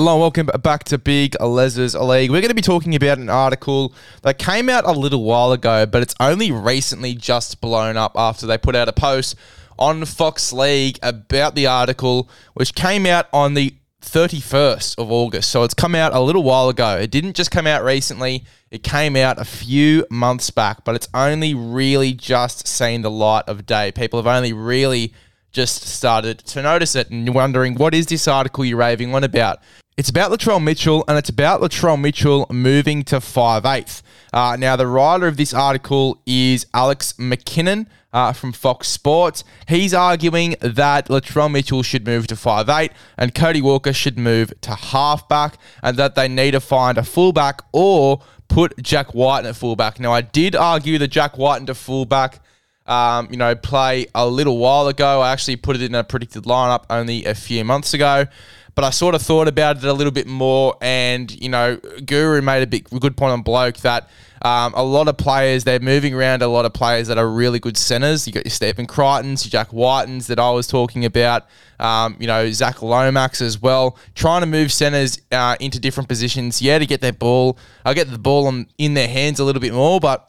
Hello and welcome back to Big Les's League. We're going to be talking about an article that came out a little while ago, but it's only recently just blown up after they put out a post on Fox League about the article, which came out on the 31st of August. So it's come out a little while ago. It didn't just come out recently, it came out a few months back, but it's only really just seen the light of day. People have only really just started to notice it and you're wondering what is this article you're raving on about? It's about Latrell Mitchell and it's about Latrell Mitchell moving to 5'8". Uh, now, the writer of this article is Alex McKinnon uh, from Fox Sports. He's arguing that Latrell Mitchell should move to 5'8 and Cody Walker should move to halfback and that they need to find a fullback or put Jack Wighton at fullback. Now, I did argue that Jack Wighton to fullback um, you know, play a little while ago. I actually put it in a predicted lineup only a few months ago. But I sort of thought about it a little bit more, and you know, Guru made a big good point on bloke that um, a lot of players they're moving around a lot of players that are really good centers. You got your Stephen Crichtons, your Jack Wightons that I was talking about. Um, you know, Zach Lomax as well, trying to move centers uh, into different positions. Yeah, to get their ball, I get the ball on, in their hands a little bit more, but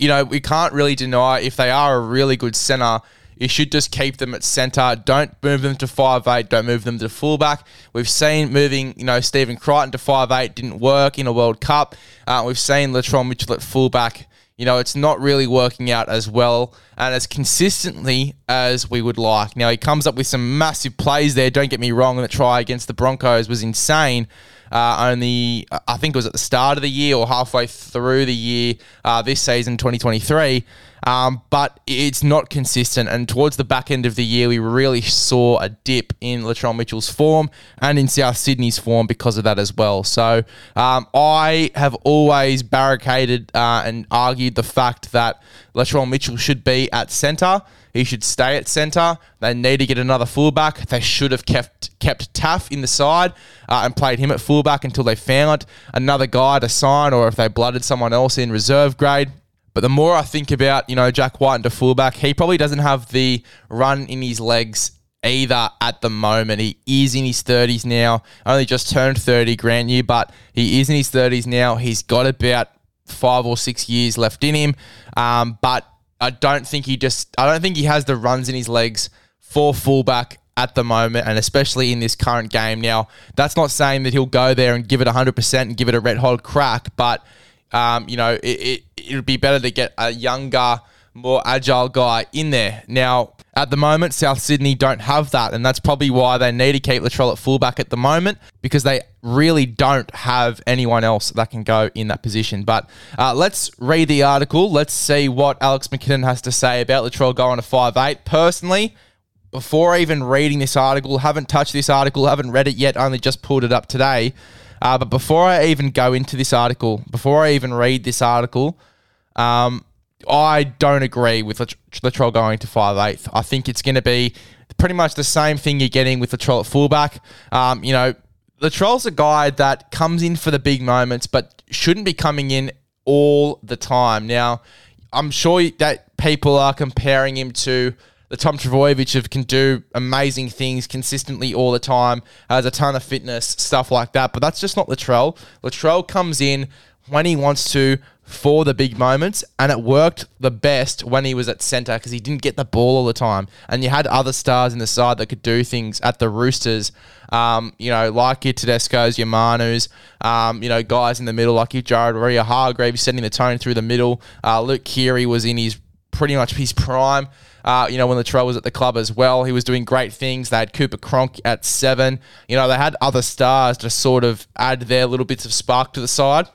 you know, we can't really deny if they are a really good centre, you should just keep them at centre. Don't move them to five eight. Don't move them to fullback. We've seen moving, you know, Stephen Crichton to five eight didn't work in a World Cup. Uh, we've seen Latrell Mitchell at fullback. You know, it's not really working out as well and as consistently as we would like. Now, he comes up with some massive plays there. Don't get me wrong. The try against the Broncos was insane. Uh, only, I think it was at the start of the year or halfway through the year uh, this season, 2023. Um, but it's not consistent. And towards the back end of the year, we really saw a dip in Latrell Mitchell's form and in South Sydney's form because of that as well. So um, I have always barricaded uh, and argued the fact that Latrell Mitchell should be at centre. He should stay at centre. They need to get another fullback. They should have kept kept Taaffe in the side uh, and played him at fullback until they found another guy to sign, or if they blooded someone else in reserve grade. But the more I think about, you know, Jack Wighton to fullback, he probably doesn't have the run in his legs either at the moment. He is in his 30s now. Only just turned 30, grant you, but he is in his 30s now. He's got about five or six years left in him. Um, but I don't think he just, I don't think he has the runs in his legs for fullback at the moment, and especially in this current game. Now, that's not saying that he'll go there and give it 100% and give it a red hot crack, but um, you know, it, it, would be better to get a younger, more agile guy in there. Now, at the moment, South Sydney don't have that, and that's probably why they need to keep Latrell at fullback at the moment because they really don't have anyone else that can go in that position. But uh, let's read the article. Let's see what Alex McKinnon has to say about Latrell going to five eight. Personally, before even reading this article, haven't touched this article, haven't read it yet, only just pulled it up today. Uh, but before I even go into this article, before I even read this article, um, I don't agree with Latrell going to 5'8". I think it's going to be pretty much the same thing you're getting with Latrell at fullback. Um, you know, Latrell's a guy that comes in for the big moments, but shouldn't be coming in all the time. Now, I'm sure that people are comparing him to the Tom Trbojevic of can do amazing things consistently all the time, has a ton of fitness, stuff like that. But that's just not Latrell. Latrell comes in when he wants to for the big moments, and it worked the best when he was at centre because he didn't get the ball all the time. And you had other stars in the side that could do things at the Roosters, um, you know, like your Tedesco's, your Manu's, um, you know, guys in the middle like your Jared Waerea-Hargreaves setting the tone through the middle. Uh, Luke Keary was in his pretty much his prime. Uh, you know, when Latrell was at the club as well, he was doing great things. They had Cooper Cronk at seven. You know, they had other stars to sort of add their little bits of spark to the side.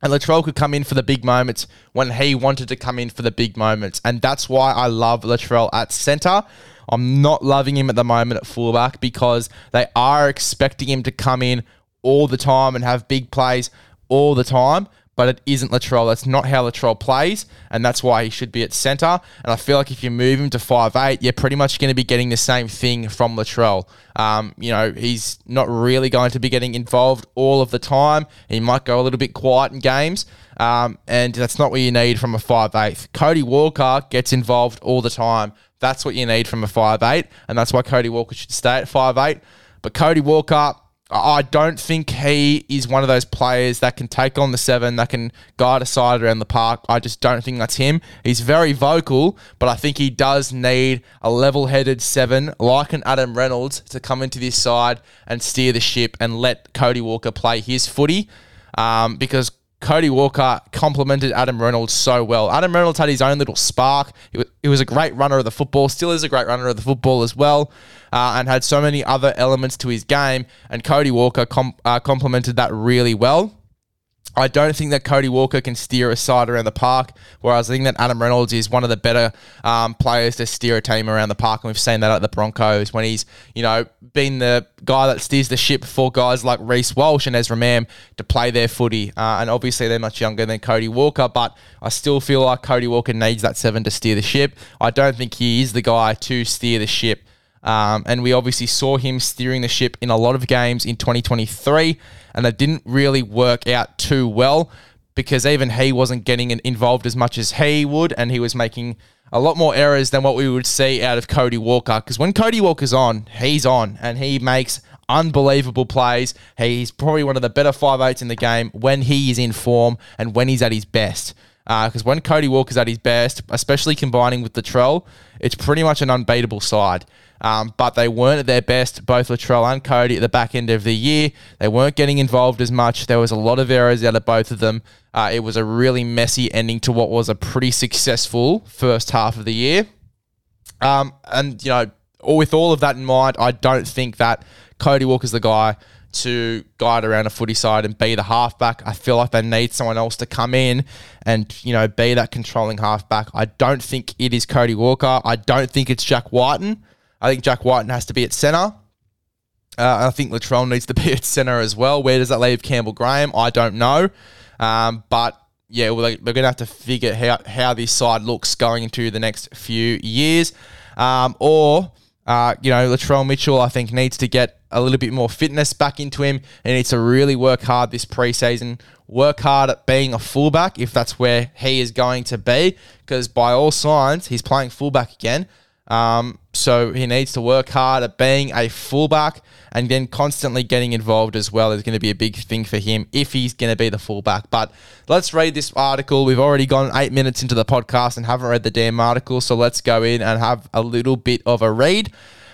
And Latrell could come in for the big moments when he wanted to come in for the big moments. And that's why I love Latrell at centre. I'm not loving him at the moment at fullback because they are expecting him to come in all the time and have big plays all the time. But it isn't Latrell. That's not how Latrell plays, and that's why he should be at centre. And I feel like if you move him to five eight, you're pretty much going to be getting the same thing from Latrell. Um, you know, he's not really going to be getting involved all of the time. He might go a little bit quiet in games. Um, and that's not what you need from a five eight. Cody Walker gets involved all the time. That's what you need from a five eight, and that's why Cody Walker should stay at five eight. But Cody Walker, I don't think he is one of those players that can take on the seven, that can guide a side around the park. I just don't think that's him. He's very vocal, but I think he does need a level headed seven like an Adam Reynolds to come into this side and steer the ship and let Cody Walker play his footy. Um, because Cody Walker complemented Adam Reynolds so well. Adam Reynolds had his own little spark. He was, a great runner of the football, still is a great runner of the football as well, uh, and had so many other elements to his game. And Cody Walker com- uh, complemented that really well. I don't think that Cody Walker can steer a side around the park, whereas I think that Adam Reynolds is one of the better um, players to steer a team around the park, and we've seen that at the Broncos when he's, you know, been the guy that steers the ship for guys like Reece Walsh and Ezra Mam to play their footy. Uh, and obviously they're much younger than Cody Walker, but I still feel like Cody Walker needs that seven to steer the ship. I don't think he is the guy to steer the ship. Um, and we obviously saw him steering the ship in a lot of games in 2023 and it didn't really work out too well because even he wasn't getting involved as much as he would, and he was making a lot more errors than what we would see out of Cody Walker. Because when Cody Walker's on, he's on, and he makes unbelievable plays. He's probably one of the better five eights in the game when he is in form and when he's at his best. Because uh, when Cody Walker's at his best, especially combining with Latrell, it's pretty much an unbeatable side. Um, but they weren't at their best, both Latrell and Cody, at the back end of the year. They weren't getting involved as much. There was a lot of errors out of both of them. Uh, it was a really messy ending to what was a pretty successful first half of the year. Um, and, you know, with all of that in mind, I don't think that Cody Walker's the guy to guide around a footy side and be the halfback. I feel like they need someone else to come in and, you know, be that controlling halfback. I don't think it is Cody Walker. I don't think it's Jack Wighton. I think Jack Wighton has to be at centre. Uh, I think Latrell needs to be at centre as well. Where does that leave Campbell Graham? I don't know. Um, but yeah, are going to have to figure how, how this side looks going into the next few years. Um, or, uh, you know, Latrell Mitchell, I think, needs to get a little bit more fitness back into him and needs to really work hard this preseason. Work hard at being a fullback if that's where he is going to be, because by all signs, he's playing fullback again. Um, so he needs to work hard at being a fullback and then constantly getting involved as well is going to be a big thing for him if he's going to be the fullback. But let's read this article. We've already gone eight minutes into the podcast and haven't read the damn article. So let's go in and have a little bit of a read.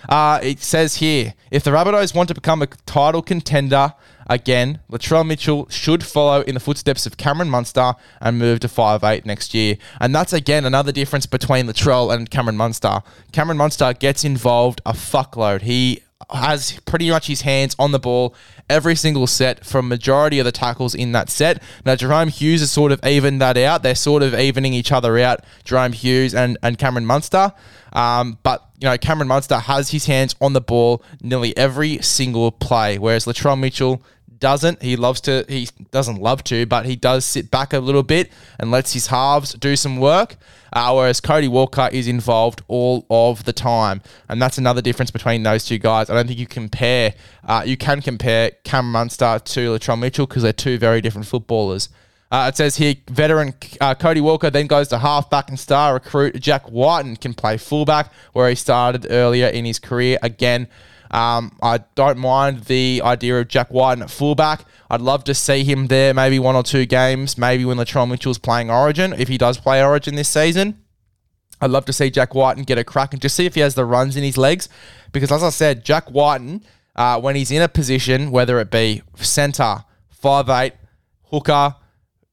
Uh, it says here if the Rabbitohs want to become a title contender, Again, Latrell Mitchell should follow in the footsteps of Cameron Munster and move to five eight next year. And that's again another difference between Latrell and Cameron Munster. Cameron Munster gets involved a fuckload. He has pretty much his hands on the ball every single set from majority of the tackles in that set. Now Jahrome Hughes has sort of evened that out. They're sort of evening each other out, Jahrome Hughes and, and Cameron Munster. Um, but you know, Cameron Munster has his hands on the ball nearly every single play, whereas Latrell Mitchell doesn't. He loves to, he doesn't love to, but he does sit back a little bit and lets his halves do some work. Uh, whereas Cody Walker is involved all of the time, and that's another difference between those two guys. I don't think you compare, uh, you can compare Cam Munster to Latrell Mitchell because they're two very different footballers. Uh, it says here, veteran uh, Cody Walker then goes to halfback and star recruit Jack Wighton can play fullback, where he started earlier in his career. Again, um, I don't mind the idea of Jack Wighton at fullback. I'd love to see him there, maybe one or two games, maybe when Latrell Mitchell's playing Origin, if he does play Origin this season. I'd love to see Jack Wighton get a crack and just see if he has the runs in his legs. Because as I said, Jack Wighton, uh, when he's in a position, whether it be centre, five eight, hooker,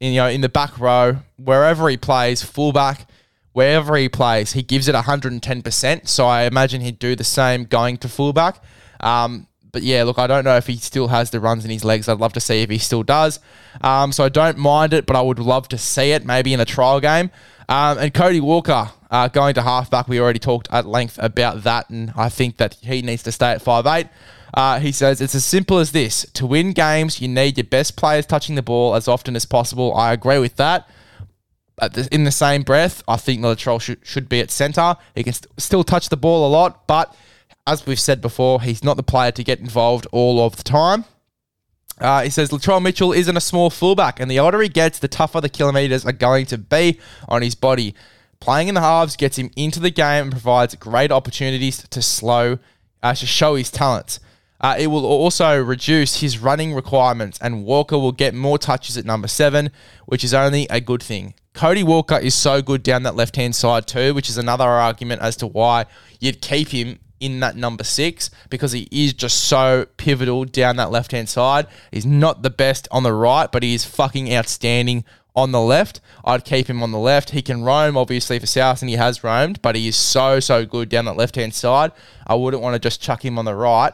in, you know, in the back row, wherever he plays, fullback, wherever he plays, he gives it 110%. So I imagine he'd do the same going to fullback. Um, but yeah, look, I don't know if he still has the runs in his legs. I'd love to see if he still does. Um, so I don't mind it, but I would love to see it maybe in a trial game. Um, and Cody Walker uh, going to halfback, we already talked at length about that, and I think that he needs to stay at five eight. Uh, he says it's as simple as this: to win games, you need your best players touching the ball as often as possible. I agree with that. The, in the same breath, I think Latrell should, should be at centre. He can st- still touch the ball a lot, but as we've said before, he's not the player to get involved all of the time. Uh, he says Latrell Mitchell isn't a small fullback, and the older he gets, the tougher the kilometres are going to be on his body. Playing in the halves gets him into the game and provides great opportunities to slow, uh, to show his talents. Uh, it will also reduce his running requirements, and Walker will get more touches at number seven, which is only a good thing. Cody Walker is so good down that left hand side too, which is another argument as to why you'd keep him in that number six because he is just so pivotal down that left hand side. He's not the best on the right, but he is fucking outstanding on the left. I'd keep him on the left. He can roam, obviously, for South, and he has roamed, but he is so, so good down that left hand side. I wouldn't want to just chuck him on the right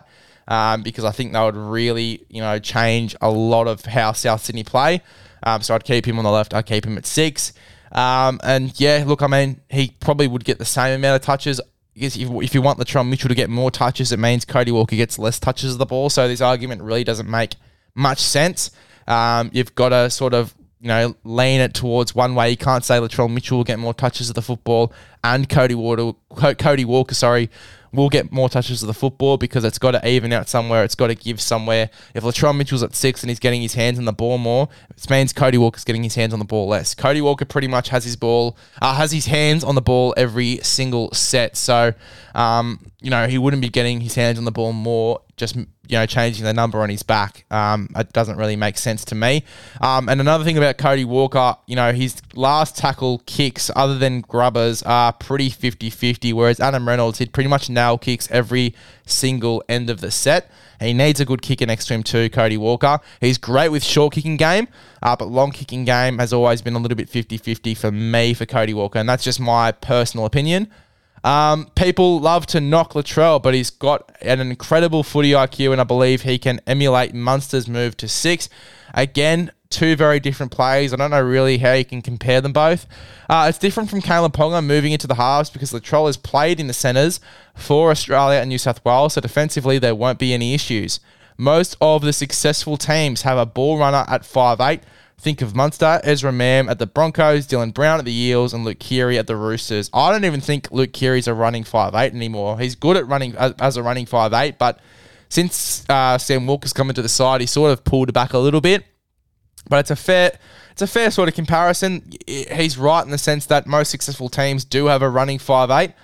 um, because I think that would really, you know, change a lot of how South Sydney play. Um, so I'd keep him on the left. I'd keep him at six. Um, and yeah, look, I mean, he probably would get the same amount of touches if, if you want Latrell Mitchell to get more touches, it means Cody Walker gets less touches of the ball. So this argument really doesn't make much sense. Um, you've got to sort of you know lean it towards one way. You can't say Latrell Mitchell will get more touches of the football and Cody Walker, Cody Walker, sorry, will get more touches of the football because it's got to even out somewhere. It's got to give somewhere. If Latrell Mitchell's at six and he's getting his hands on the ball more, it means Cody Walker's getting his hands on the ball less. Cody Walker pretty much has his ball, uh, has his hands on the ball every single set. So, um, you know, he wouldn't be getting his hands on the ball more just you know changing the number on his back. Um, it doesn't really make sense to me. Um, and another thing about Cody Walker, you know, his last tackle kicks, other than grubbers, are pretty 50-50, whereas Adam Reynolds hit pretty much nail kicks every single end of the set. He needs a good kicker next to him too, Cody Walker. He's great with short kicking game, uh, but long kicking game has always been a little bit 50-50 for me for Cody Walker, and that's just my personal opinion. Um, people love to knock Latrell, but he's got an incredible footy IQ, and I believe he can emulate Munster's move to six. Again, two very different plays. I don't know really how you can compare them both. Uh, it's different from Kalyn Ponga moving into the halves because Latrell has played in the centres for Australia and New South Wales, so defensively there won't be any issues. Most of the successful teams have a ball runner at five eight. Think of Munster, Ezra Mam at the Broncos, Dylan Brown at the Eels, and Luke Keary at the Roosters. I don't even think Luke Keary's a running five eight anymore. He's good at running as, a running five eight, but since uh, Sam Walker's come into the side, he sort of pulled back a little bit. But it's a fair, it's a fair sort of comparison. He's right in the sense that most successful teams do have a running five eight.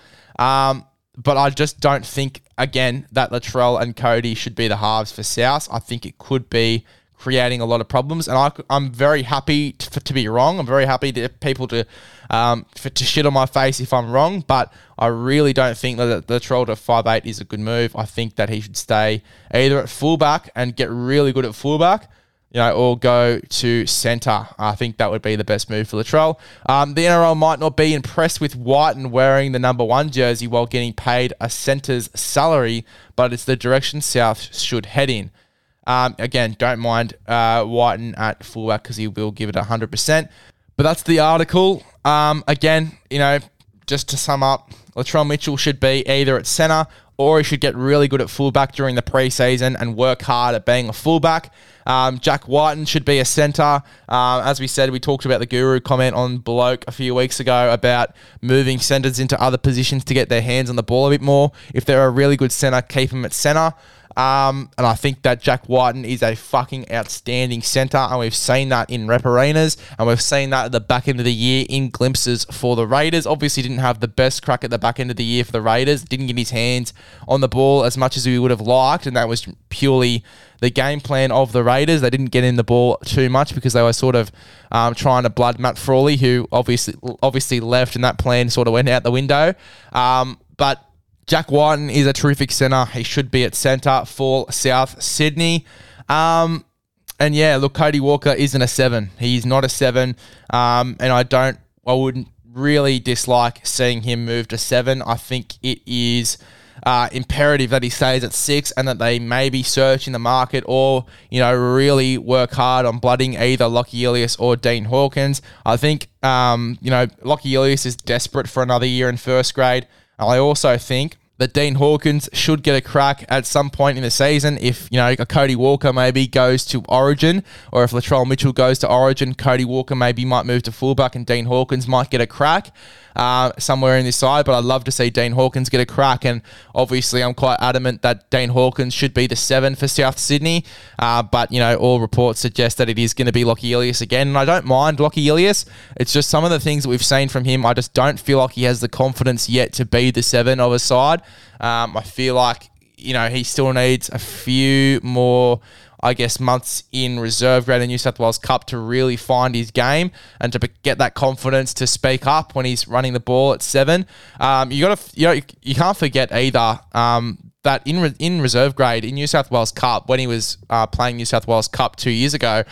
Um, but I just don't think again that Latrell and Cody should be the halves for South. I think it could be creating a lot of problems. And I, am very happy to, to, be wrong. I'm very happy to people to um, for, to shit on my face if I'm wrong. But I really don't think that Latrell to five eight is a good move. I think that he should stay either at fullback and get really good at fullback. You know, or go to centre. I think that would be the best move for Latrell. Um, the NRL might not be impressed with Wighton wearing the number one jersey while getting paid a centre's salary, but it's the direction South should head in. Um, again, don't mind uh, Wighton at fullback because he will give it 100%. But that's the article. Um, again, you know, just to sum up, Latrell Mitchell should be either at centre or he should get really good at fullback during the preseason and work hard at being a fullback. Um, Jack Wighton should be a centre. Um, as we said, we talked about the guru comment on Bloke a few weeks ago about moving centres into other positions to get their hands on the ball a bit more. If they're a really good centre, keep them at centre. Um, and I think that Jack Wighton is a fucking outstanding centre, and we've seen that in rep arenas, and we've seen that at the back end of the year in glimpses for the Raiders. Obviously, didn't have the best crack at the back end of the year for the Raiders. Didn't get his hands on the ball as much as we would have liked, and that was purely the game plan of the Raiders. They didn't get in the ball too much because they were sort of um, trying to blood Matt Frawley, who obviously obviously left, and that plan sort of went out the window. Um, but Jack Wighton is a terrific centre. He should be at centre for South Sydney. Um, and yeah, look, Cody Walker isn't a seven. He's not a seven. Um, and I don't, I wouldn't really dislike seeing him move to seven. I think it is uh, imperative that he stays at six and that they maybe search in the market or, you know, really work hard on blooding either Lockie Ilias or Dean Hawkins. I think, um, you know, Lockie Ilias is desperate for another year in first grade. I also think that Dean Hawkins should get a crack at some point in the season if, you know, a Cody Walker maybe goes to Origin or if Latrell Mitchell goes to Origin, Cody Walker maybe might move to fullback and Dean Hawkins might get a crack uh, somewhere in this side. But I'd love to see Dean Hawkins get a crack. And obviously, I'm quite adamant that Dean Hawkins should be the seven for South Sydney. Uh, but, you know, all reports suggest that it is going to be Lockie Ilias again. And I don't mind Lockie Ilias. It's just some of the things that we've seen from him. I just don't feel like he has the confidence yet to be the seven of a side. Um, I feel like, you know, he still needs a few more. I guess, months in reserve grade in New South Wales Cup to really find his game and to get that confidence to speak up when he's running the ball at seven. Um, you got to, you know, you can't forget either um, that in re- in reserve grade in New South Wales Cup when he was uh, playing New South Wales Cup two years ago,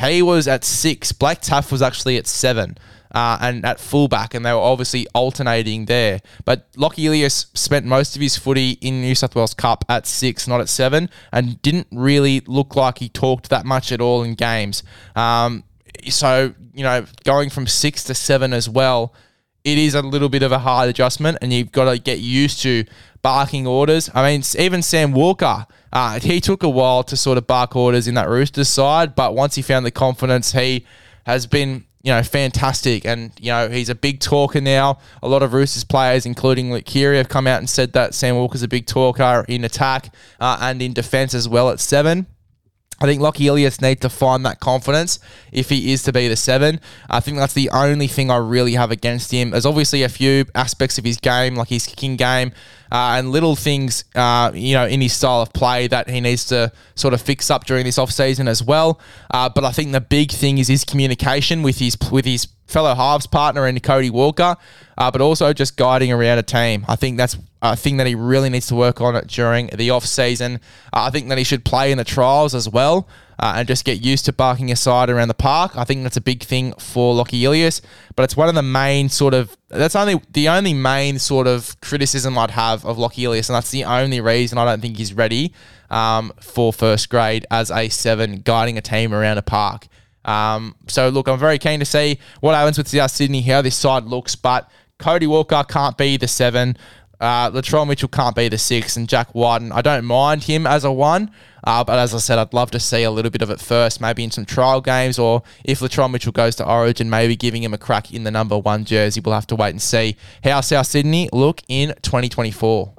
he was at six. Blake Taaffe was actually at seven uh, and at fullback, and they were obviously alternating there. But Lockie Ilias spent most of his footy in New South Wales Cup at six, not at seven, and didn't really look like he talked that much at all in games. Um, so, you know, going from six to seven as well, it is a little bit of a hard adjustment, and you've got to get used to barking orders. I mean, even Sam Walker, uh, he took a while to sort of bark orders in that Roosters side, but once he found the confidence, he has been you know, fantastic. And, you know, he's a big talker now. A lot of Roosters players, including Luke Keary, have come out and said that Sam Walker's a big talker in attack uh, and in defence as well at seven. I think Lockie Ilias needs to find that confidence if he is to be the seven. I think that's the only thing I really have against him. There's obviously a few aspects of his game, like his kicking game, uh, and little things, uh, you know, in his style of play that he needs to sort of fix up during this off season as well. Uh, but I think the big thing is his communication with his with his fellow halves partner and Cody Walker, uh, but also just guiding around a team. I think that's a thing that he really needs to work on during the off season. Uh, I think that he should play in the trials as well. Uh, and just get used to barking aside around the park. I think that's a big thing for Lockie Ilias, but it's one of the main sort of that's only the only main sort of criticism I'd have of Lockie Ilias, and that's the only reason I don't think he's ready um, for first grade as a seven guiding a team around a park. Um, so look, I'm very keen to see what happens with South Sydney, how this side looks, but Cody Walker can't be the seven. Uh, Latrell Mitchell can't be the six, and Jack Wighton, I don't mind him as a one, uh, but as I said, I'd love to see a little bit of it first, maybe in some trial games, or if Latrell Mitchell goes to Origin, maybe giving him a crack in the number one jersey. We'll have to wait and see how South Sydney look in 2024.